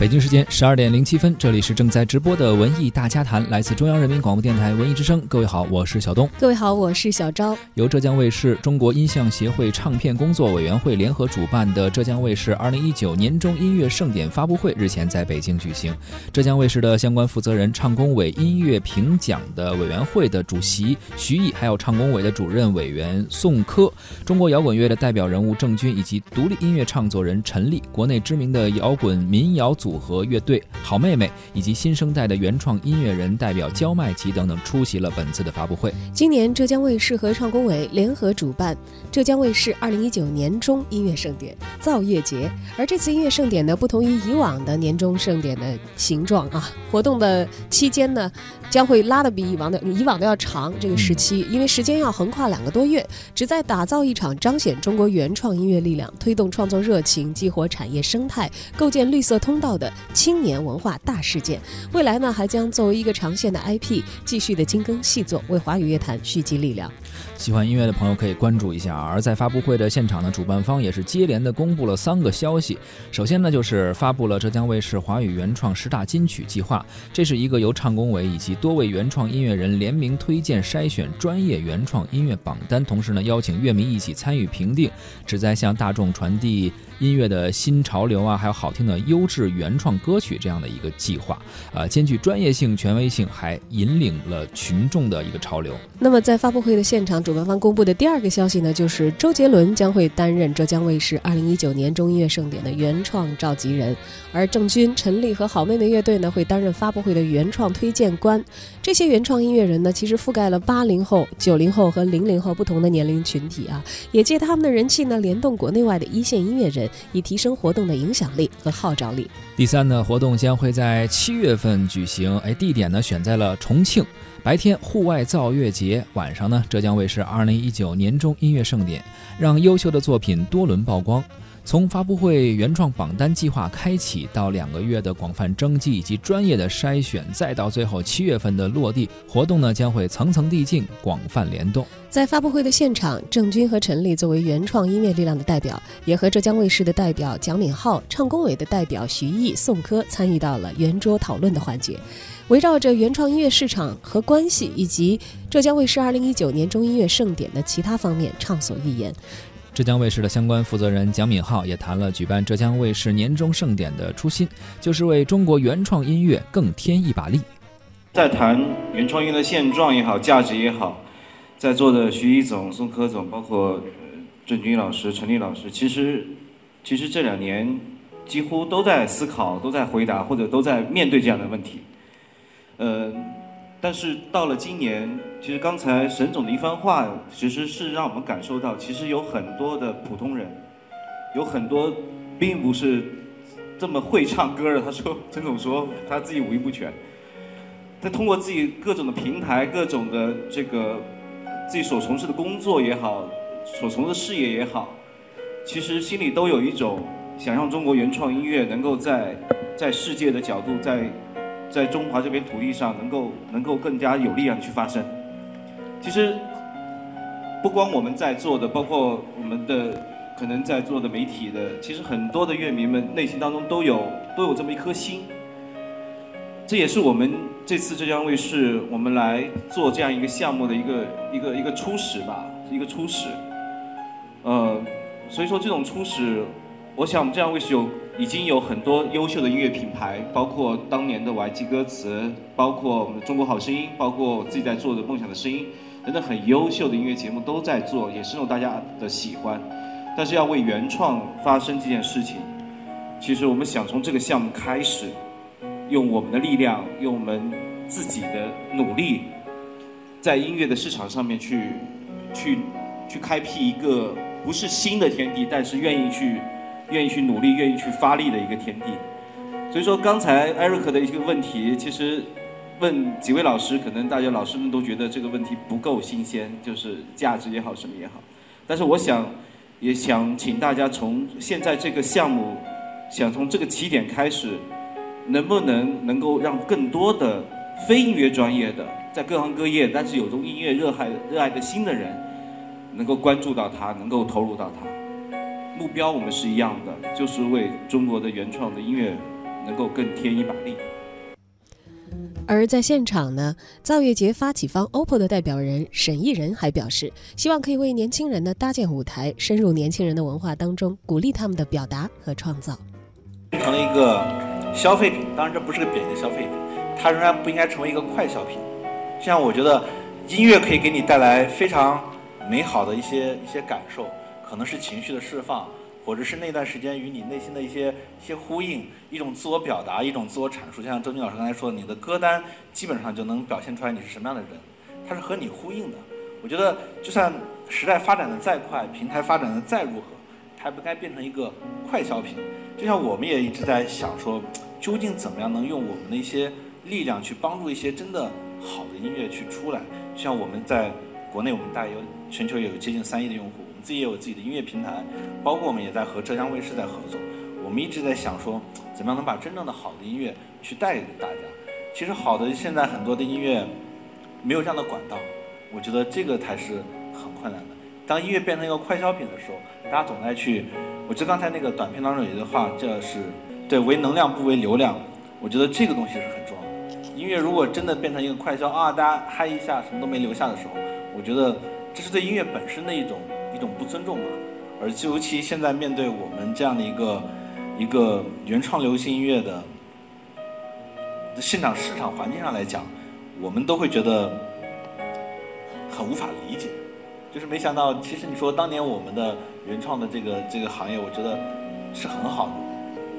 北京时间十二点零七分，这里是正在直播的文艺大家谈，来自中央人民广播电台文艺之声。各位好，我是小东。各位好，我是小昭。由浙江卫视、中国音像协会唱片工作委员会联合主办的浙江卫视二零一九年中音乐盛典发布会日前在北京举行。浙江卫视的相关负责人、唱工委音乐评奖的委员会的主席徐毅，还有唱工委的主任委员宋柯，中国摇滚乐的代表人物郑钧，以及独立音乐创作人陈粒，国内知名的摇滚民谣组。组合乐队好妹妹以及新生代的原创音乐人代表焦迈奇等等出席了本次的发布会。今年浙江卫视和唱工委联合主办浙江卫视二零一九年中音乐盛典造乐节，而这次音乐盛典呢，不同于以往的年终盛典的形状啊，活动的期间呢，将会拉的比以往的以往的要长这个时期，因为时间要横跨两个多月，旨在打造一场彰显中国原创音乐力量、推动创作热情、激活产业生态、构建绿色通道。的青年文化大事件，未来呢还将作为一个长线的 IP，继续的精耕细作，为华语乐坛蓄积力量。喜欢音乐的朋友可以关注一下。而在发布会的现场呢，主办方也是接连的公布了三个消息。首先呢，就是发布了浙江卫视华语原创十大金曲计划，这是一个由唱工委以及多位原创音乐人联名推荐筛选专业原创音乐榜单，同时呢邀请乐迷一起参与评定，旨在向大众传递音乐的新潮流啊，还有好听的优质原创歌曲这样的一个计划。呃，兼具专业性、权威性，还引领了群众的一个潮流。那么在发布会的现场。主办方公布的第二个消息呢，就是周杰伦将会担任浙江卫视二零一九年中音乐盛典的原创召集人，而郑钧、陈粒和好妹妹乐队呢会担任发布会的原创推荐官。这些原创音乐人呢，其实覆盖了八零后、九零后和零零后不同的年龄群体啊，也借他们的人气呢，联动国内外的一线音乐人，以提升活动的影响力和号召力。第三呢，活动将会在七月份举行，哎，地点呢选在了重庆。白天户外造乐节，晚上呢，浙江卫视二零一九年中音乐盛典，让优秀的作品多轮曝光。从发布会原创榜单计划开启，到两个月的广泛征集以及专业的筛选，再到最后七月份的落地，活动呢将会层层递进，广泛联动。在发布会的现场，郑钧和陈粒作为原创音乐力量的代表，也和浙江卫视的代表蒋敏浩、唱工委的代表徐毅、宋柯参与到了圆桌讨论的环节。围绕着原创音乐市场和关系，以及浙江卫视二零一九年中音乐盛典的其他方面畅所欲言。浙江卫视的相关负责人蒋敏浩也谈了举办浙江卫视年终盛典的初心，就是为中国原创音乐更添一把力。在谈原创音乐的现状也好，价值也好，在座的徐一总、宋柯总，包括郑钧老师、陈立老师，其实，其实这两年几乎都在思考、都在回答，或者都在面对这样的问题。呃，但是到了今年，其实刚才沈总的一番话，其实是让我们感受到，其实有很多的普通人，有很多并不是这么会唱歌的。他说，陈总说他自己五音不全，他通过自己各种的平台、各种的这个自己所从事的工作也好，所从事的事业也好，其实心里都有一种想让中国原创音乐能够在在世界的角度在。在中华这片土地上，能够能够更加有力量去发声。其实，不光我们在座的，包括我们的可能在座的媒体的，其实很多的乐迷们内心当中都有都有这么一颗心。这也是我们这次浙江卫视我们来做这样一个项目的一个一个一个初始吧，一个初始。呃，所以说这种初始，我想我们浙江卫视有。已经有很多优秀的音乐品牌，包括当年的《我爱记歌词》，包括我们的《中国好声音》，包括我自己在做的《梦想的声音》等等很优秀的音乐节目都在做，也深受大家的喜欢。但是要为原创发生这件事情，其实我们想从这个项目开始，用我们的力量，用我们自己的努力，在音乐的市场上面去，去，去开辟一个不是新的天地，但是愿意去。愿意去努力、愿意去发力的一个天地。所以说，刚才艾瑞克的一个问题，其实问几位老师，可能大家老师们都觉得这个问题不够新鲜，就是价值也好，什么也好。但是我想，也想请大家从现在这个项目，想从这个起点开始，能不能能够让更多的非音乐专业的，在各行各业但是有种音乐热爱热爱的心的人，能够关注到它，能够投入到它。目标我们是一样的，就是为中国的原创的音乐能够更添一把力。而在现场呢，造乐节发起方 OPPO 的代表人沈义仁还表示，希望可以为年轻人呢搭建舞台，深入年轻人的文化当中，鼓励他们的表达和创造。成了一个消费品，当然这不是个贬义的消费品，它仍然不应该成为一个快消品。像我觉得音乐可以给你带来非常美好的一些一些感受，可能是情绪的释放。或者是那段时间与你内心的一些一些呼应，一种自我表达，一种自我阐述。就像周军老师刚才说的，你的歌单基本上就能表现出来你是什么样的人，它是和你呼应的。我觉得，就算时代发展的再快，平台发展的再如何，它不该变成一个快消品。就像我们也一直在想说，究竟怎么样能用我们的一些力量去帮助一些真的好的音乐去出来？像我们在国内，我们大约全球也有接近三亿的用户。自己也有自己的音乐平台，包括我们也在和浙江卫视在合作。我们一直在想说，怎么样能把真正的好的音乐去带给大家。其实好的，现在很多的音乐没有这样的管道，我觉得这个才是很困难的。当音乐变成一个快消品的时候，大家总在去。我记得刚才那个短片当中有一句话，叫是“对，为能量不为流量”。我觉得这个东西是很重要的。音乐如果真的变成一个快消啊，大家嗨一下，什么都没留下的时候，我觉得这是对音乐本身的一种。一种不尊重吧，而尤其现在面对我们这样的一个一个原创流行音乐的现场市场环境上来讲，我们都会觉得很无法理解。就是没想到，其实你说当年我们的原创的这个这个行业，我觉得是很好的。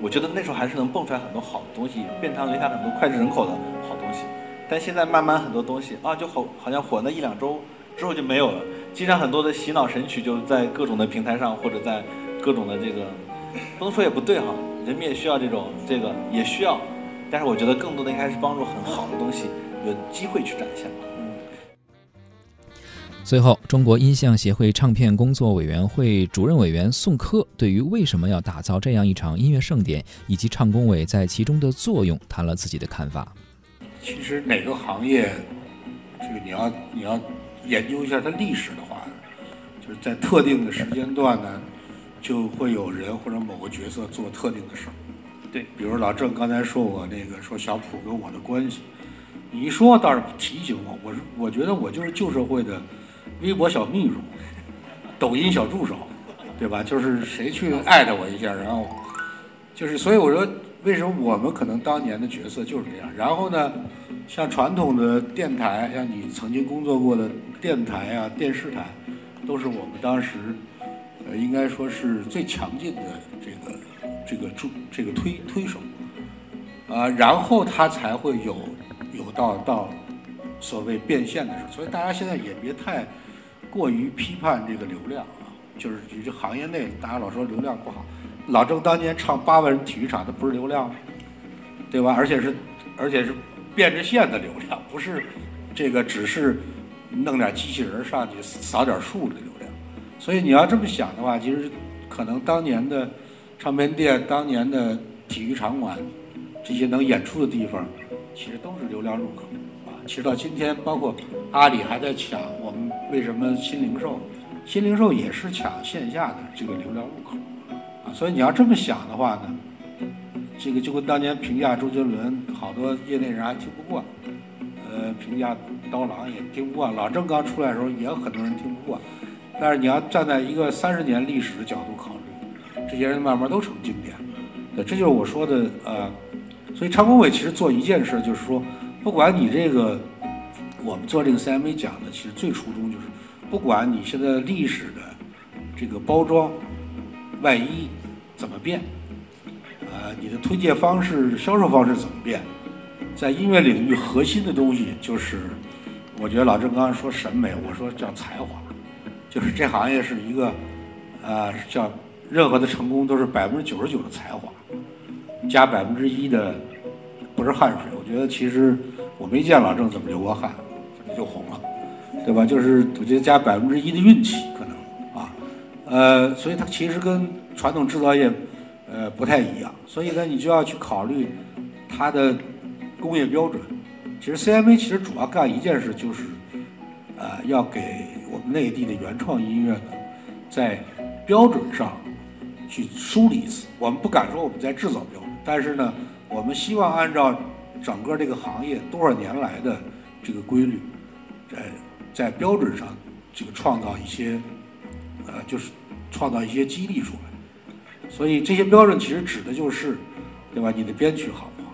我觉得那时候还是能蹦出来很多好的东西，变成留下很多脍炙人口的好东西。但现在慢慢很多东西啊，就好好像火那一两周之后就没有了。经常很多的洗脑神曲就是在各种的平台上，或者在各种的这个，不能说也不对哈，人们也需要这种这个也需要，但是我觉得更多的应该是帮助很好的东西有机会去展现吧。最后，中国音像协会唱片工作委员会主任委员宋柯对于为什么要打造这样一场音乐盛典，以及唱工委在其中的作用，谈了自己的看法。其实哪个行业，这个你要你要。研究一下它历史的话，就是在特定的时间段呢，就会有人或者某个角色做特定的事儿。对，比如老郑刚才说我那个说小普跟我的关系，你一说倒是提醒我，我我觉得我就是旧社会的微博小秘书、抖音小助手，对吧？就是谁去艾特我一下，然后就是所以我说为什么我们可能当年的角色就是这样。然后呢，像传统的电台，像你曾经工作过的。电台啊，电视台，都是我们当时，呃，应该说是最强劲的这个这个助这个推推手，啊，然后他才会有有到到所谓变现的时候。所以大家现在也别太过于批判这个流量啊，就是这行业内大家老说流量不好。老郑当年唱八万人体育场，他不是流量，对吧？而且是而且是变着线的流量，不是这个只是。弄点机器人上去扫点数的流量，所以你要这么想的话，其实可能当年的唱片店、当年的体育场馆这些能演出的地方，其实都是流量入口啊。其实到今天，包括阿里还在抢我们为什么新零售，新零售也是抢线下的这个流量入口。所以你要这么想的话呢，这个就跟当年评价周杰伦，好多业内人还听不惯。呃，评价刀郎也听不惯，老郑刚出来的时候也有很多人听不惯，但是你要站在一个三十年历史的角度考虑，这些人慢慢都成经典。对，这就是我说的呃，所以常工委其实做一件事，就是说，不管你这个我们做这个 CMA 讲的，其实最初衷就是，不管你现在历史的这个包装外衣怎么变，呃，你的推荐方式、销售方式怎么变。在音乐领域，核心的东西就是，我觉得老郑刚刚说审美，我说叫才华，就是这行业是一个，呃，叫任何的成功都是百分之九十九的才华，加百分之一的不是汗水。我觉得其实我没见老郑怎么流过汗，就红了，对吧？就是我觉得加百分之一的运气，呃，所以它其实跟传统制造业呃不太一样，所以呢，你就要去考虑它的。工业标准，其实 CMA 其实主要干一件事，就是，呃，要给我们内地的原创音乐呢，在标准上去梳理一次。我们不敢说我们在制造标准，但是呢，我们希望按照整个这个行业多少年来的这个规律，在在标准上这个创造一些，呃，就是创造一些激励出来。所以这些标准其实指的就是，对吧？你的编曲好不好？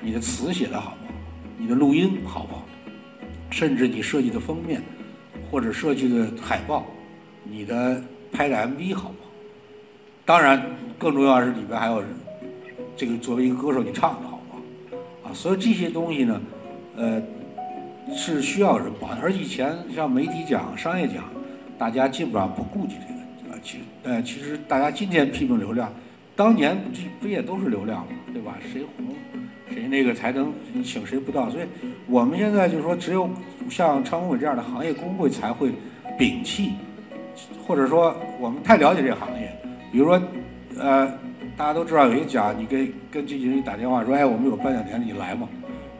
你的词写的好不好？你的录音好不好？甚至你设计的封面，或者设计的海报，你的拍的 MV 好不好？当然，更重要的是里边还有这个作为一个歌手，你唱的好不好？啊，所以这些东西呢，呃，是需要人保。而以前像媒体奖、商业奖，大家基本上不顾及这个。啊，其实，呃，其实大家今天批评流量，当年不不也都是流量吗？对吧？谁红？谁那个才能请谁不到，所以我们现在就是说，只有像昌工委这样的行业工会才会摒弃，或者说我们太了解这个行业。比如说，呃，大家都知道有一个奖，你跟跟经纪人打电话说，哎，我们有颁奖典礼，你来嘛？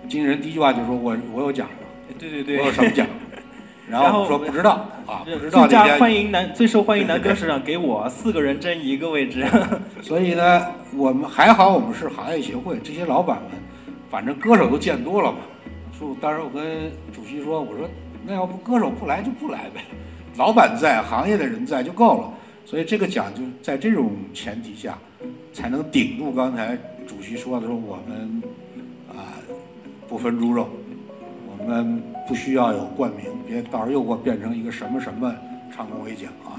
经纪人第一句话就说，我我有奖吗？对对对，我有什么奖？然后说不知道啊，不知道。最佳欢迎男最受欢迎男歌手奖给我四个人争一个位置。所以呢，我们还好，我们是行业协会，这些老板们，反正歌手都见多了嘛。说当时我跟主席说，我说那要不歌手不来就不来呗，老板在，行业的人在就够了。所以这个奖就在这种前提下，才能顶住刚才主席说的说我们啊不分猪肉。我们不需要有冠名，别到时候又给我变成一个什么什么唱功委奖啊。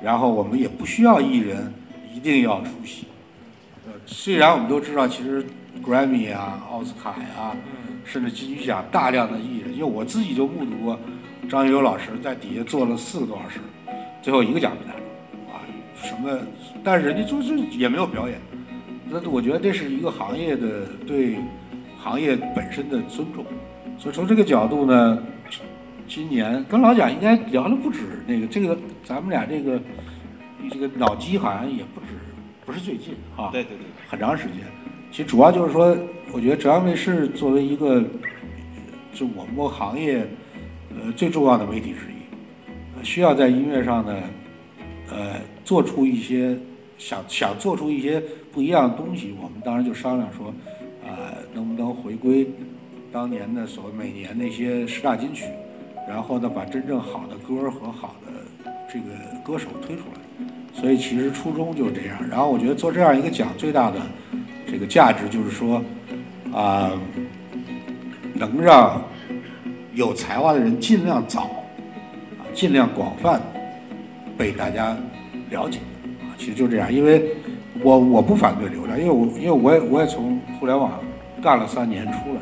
然后我们也不需要艺人一定要出席。呃，虽然我们都知道，其实 Grammy 啊、奥斯卡呀，甚至金曲奖大量的艺人，因为我自己就目睹过张学友老师在底下坐了四个多小时，最后一个奖没拿啊。什么？但是人家就是也没有表演。那我觉得这是一个行业的对行业本身的尊重。所以从这个角度呢，今年跟老蒋应该聊了不止那个这个，咱们俩这个这个脑机好像也不止，不是最近啊，对对对，很长时间。其实主要就是说，我觉得浙江卫视作为一个就我们行业呃最重要的媒体之一，需要在音乐上呢，呃，做出一些想想做出一些不一样的东西。我们当然就商量说，啊，能不能回归。当年的所谓每年那些十大金曲，然后呢，把真正好的歌和好的这个歌手推出来，所以其实初衷就是这样。然后我觉得做这样一个奖最大的这个价值就是说，啊，能让有才华的人尽量早，啊，尽量广泛被大家了解，啊，其实就这样。因为我我不反对流量，因为我因为我也我也从互联网干了三年出来。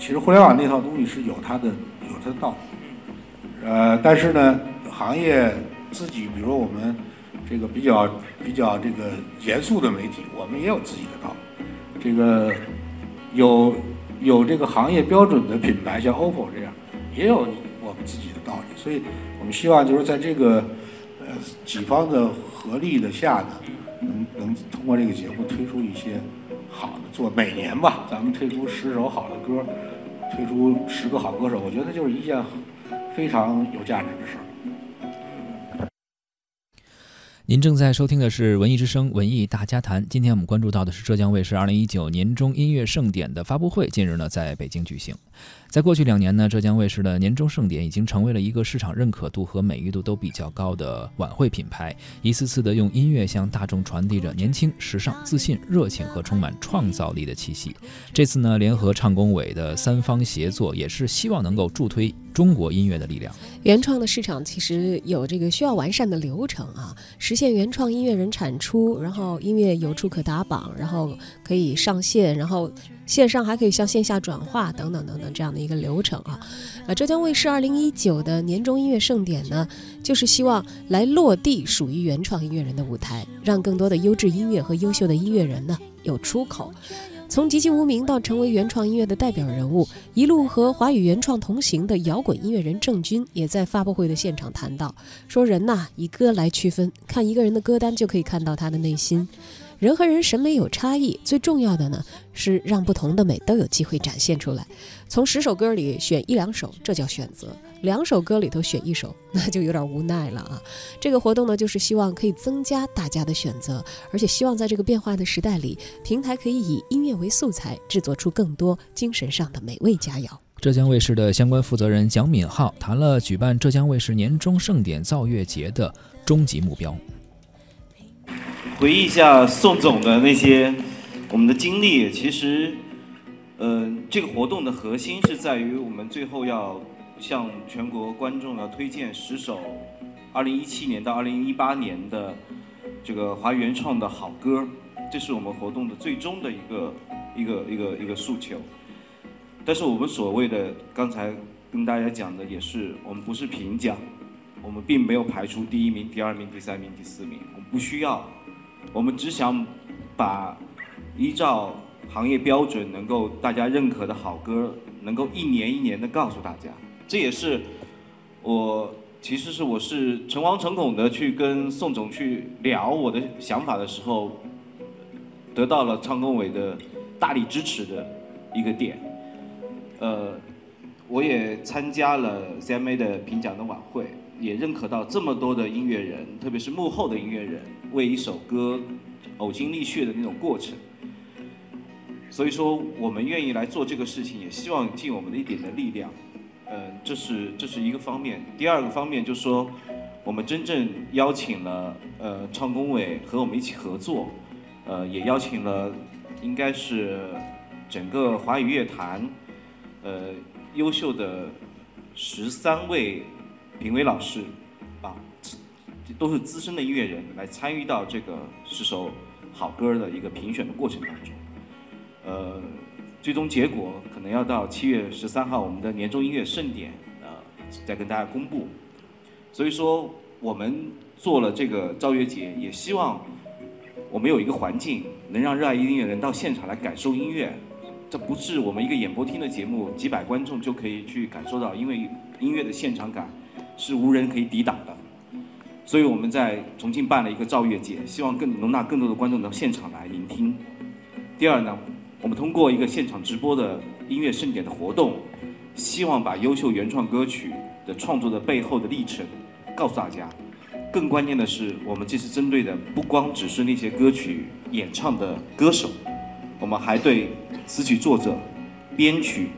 其实互联网那套东西是有它的有它的道理，呃，但是呢，行业自己，比如说我们这个比较比较这个严肃的媒体，我们也有自己的道理。这个有有这个行业标准的品牌，像 OPPO 这样，也有我们自己的道理。所以我们希望就是在这个呃几方的合力的下呢，能能通过这个节目推出一些。好的，做每年吧，咱们推出十首好的歌，推出十个好歌手，我觉得就是一件非常有价值的事儿。您正在收听的是《文艺之声·文艺大家谈》，今天我们关注到的是浙江卫视二零一九年中音乐盛典的发布会，近日呢在北京举行。在过去两年呢，浙江卫视的年终盛典已经成为了一个市场认可度和美誉度都比较高的晚会品牌，一次次的用音乐向大众传递着年轻、时尚、自信、热情和充满创造力的气息。这次呢，联合唱工委的三方协作，也是希望能够助推中国音乐的力量。原创的市场其实有这个需要完善的流程啊，实现原创音乐人产出，然后音乐有处可打榜，然后可以上线，然后。线上还可以向线下转化等等等等这样的一个流程啊，呃，浙江卫视二零一九的年终音乐盛典呢，就是希望来落地属于原创音乐人的舞台，让更多的优质音乐和优秀的音乐人呢有出口。从籍籍无名到成为原创音乐的代表人物，一路和华语原创同行的摇滚音乐人郑钧也在发布会的现场谈到，说人呐以歌来区分，看一个人的歌单就可以看到他的内心。人和人审美有差异，最重要的呢是让不同的美都有机会展现出来。从十首歌里选一两首，这叫选择；两首歌里头选一首，那就有点无奈了啊。这个活动呢，就是希望可以增加大家的选择，而且希望在这个变化的时代里，平台可以以音乐为素材，制作出更多精神上的美味佳肴。浙江卫视的相关负责人蒋敏浩谈了举办浙江卫视年终盛典造月节的终极目标。回忆一下宋总的那些我们的经历，其实，呃，这个活动的核心是在于我们最后要向全国观众要推荐十首2017年到2018年的这个华语原创的好歌，这是我们活动的最终的一个一个一个一个诉求。但是我们所谓的刚才跟大家讲的也是，我们不是评奖，我们并没有排除第一名、第二名、第三名、第四名，我们不需要。我们只想把依照行业标准能够大家认可的好歌，能够一年一年的告诉大家。这也是我其实是我是诚惶诚恐的去跟宋总去聊我的想法的时候，得到了唱工委的大力支持的一个点。呃，我也参加了 CMA 的评奖的晚会，也认可到这么多的音乐人，特别是幕后的音乐人。为一首歌呕心沥血的那种过程，所以说我们愿意来做这个事情，也希望尽我们的一点的力量。嗯，这是这是一个方面。第二个方面就是说，我们真正邀请了呃唱工委和我们一起合作，呃也邀请了应该是整个华语乐坛呃优秀的十三位评委老师。啊都是资深的音乐人来参与到这个十首好歌的一个评选的过程当中，呃，最终结果可能要到七月十三号我们的年终音乐盛典呃再跟大家公布。所以说我们做了这个造乐节，也希望我们有一个环境能让热爱音乐的人到现场来感受音乐。这不是我们一个演播厅的节目，几百观众就可以去感受到，因为音乐的现场感是无人可以抵挡的。所以我们在重庆办了一个造乐节，希望更容纳更多的观众到现场来聆听。第二呢，我们通过一个现场直播的音乐盛典的活动，希望把优秀原创歌曲的创作的背后的历程告诉大家。更关键的是，我们这次针对的不光只是那些歌曲演唱的歌手，我们还对词曲作者、编曲、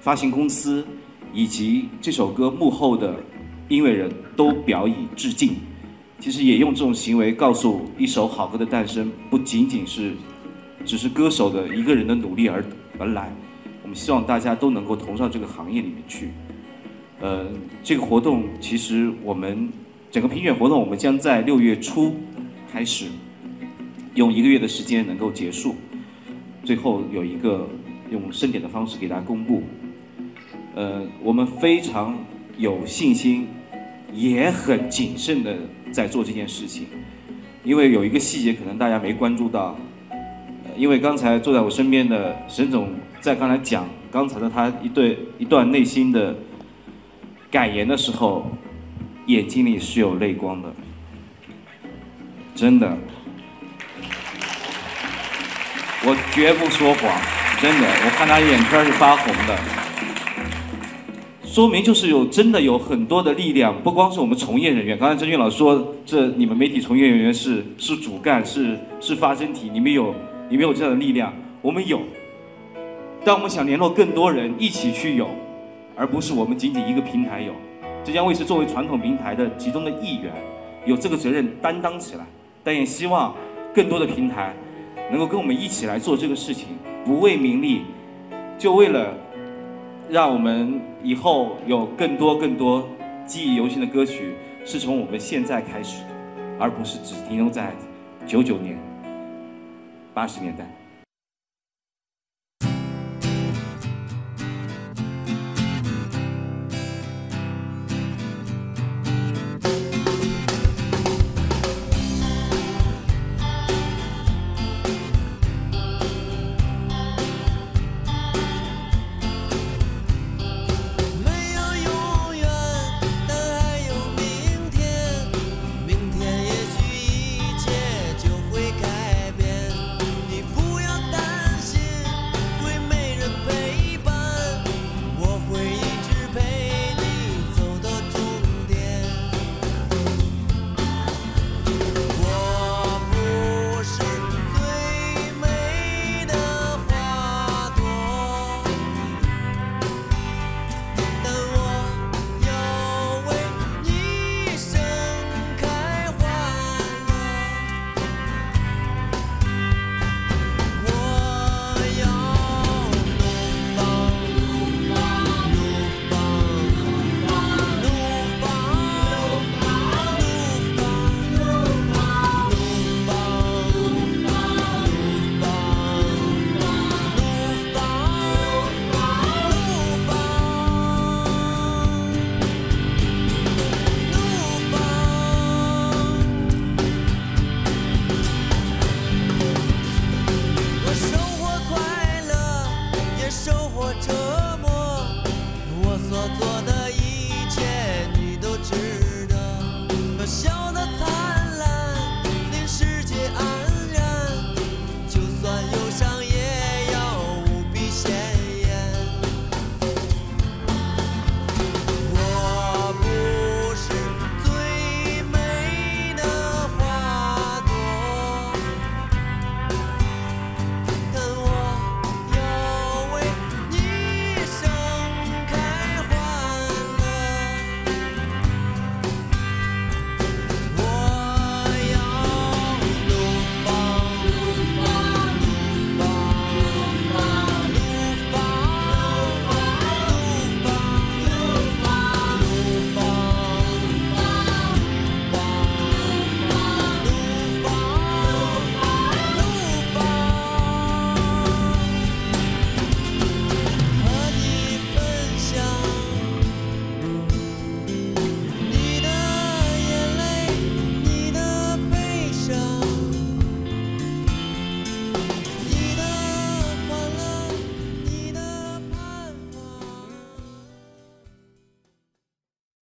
发行公司以及这首歌幕后的。音乐人都表以致敬，其实也用这种行为告诉一首好歌的诞生，不仅仅是只是歌手的一个人的努力而而来。我们希望大家都能够投上这个行业里面去。呃，这个活动其实我们整个评选活动，我们将在六月初开始，用一个月的时间能够结束，最后有一个用盛典的方式给大家公布。呃，我们非常有信心。也很谨慎的在做这件事情，因为有一个细节可能大家没关注到，因为刚才坐在我身边的沈总在刚才讲刚才的他一对一段内心的感言的时候，眼睛里是有泪光的，真的，我绝不说谎，真的，我看他眼圈是发红的。说明就是有真的有很多的力量，不光是我们从业人员。刚才曾俊老师说，这你们媒体从业人员是是主干，是是发声体，你们有你们有这样的力量，我们有。但我们想联络更多人一起去有，而不是我们仅仅一个平台有。浙江卫视作为传统平台的其中的一员，有这个责任担当起来。但也希望更多的平台能够跟我们一起来做这个事情，不为名利，就为了。让我们以后有更多更多记忆犹新的歌曲，是从我们现在开始的，而不是只停留在九九年、八十年代。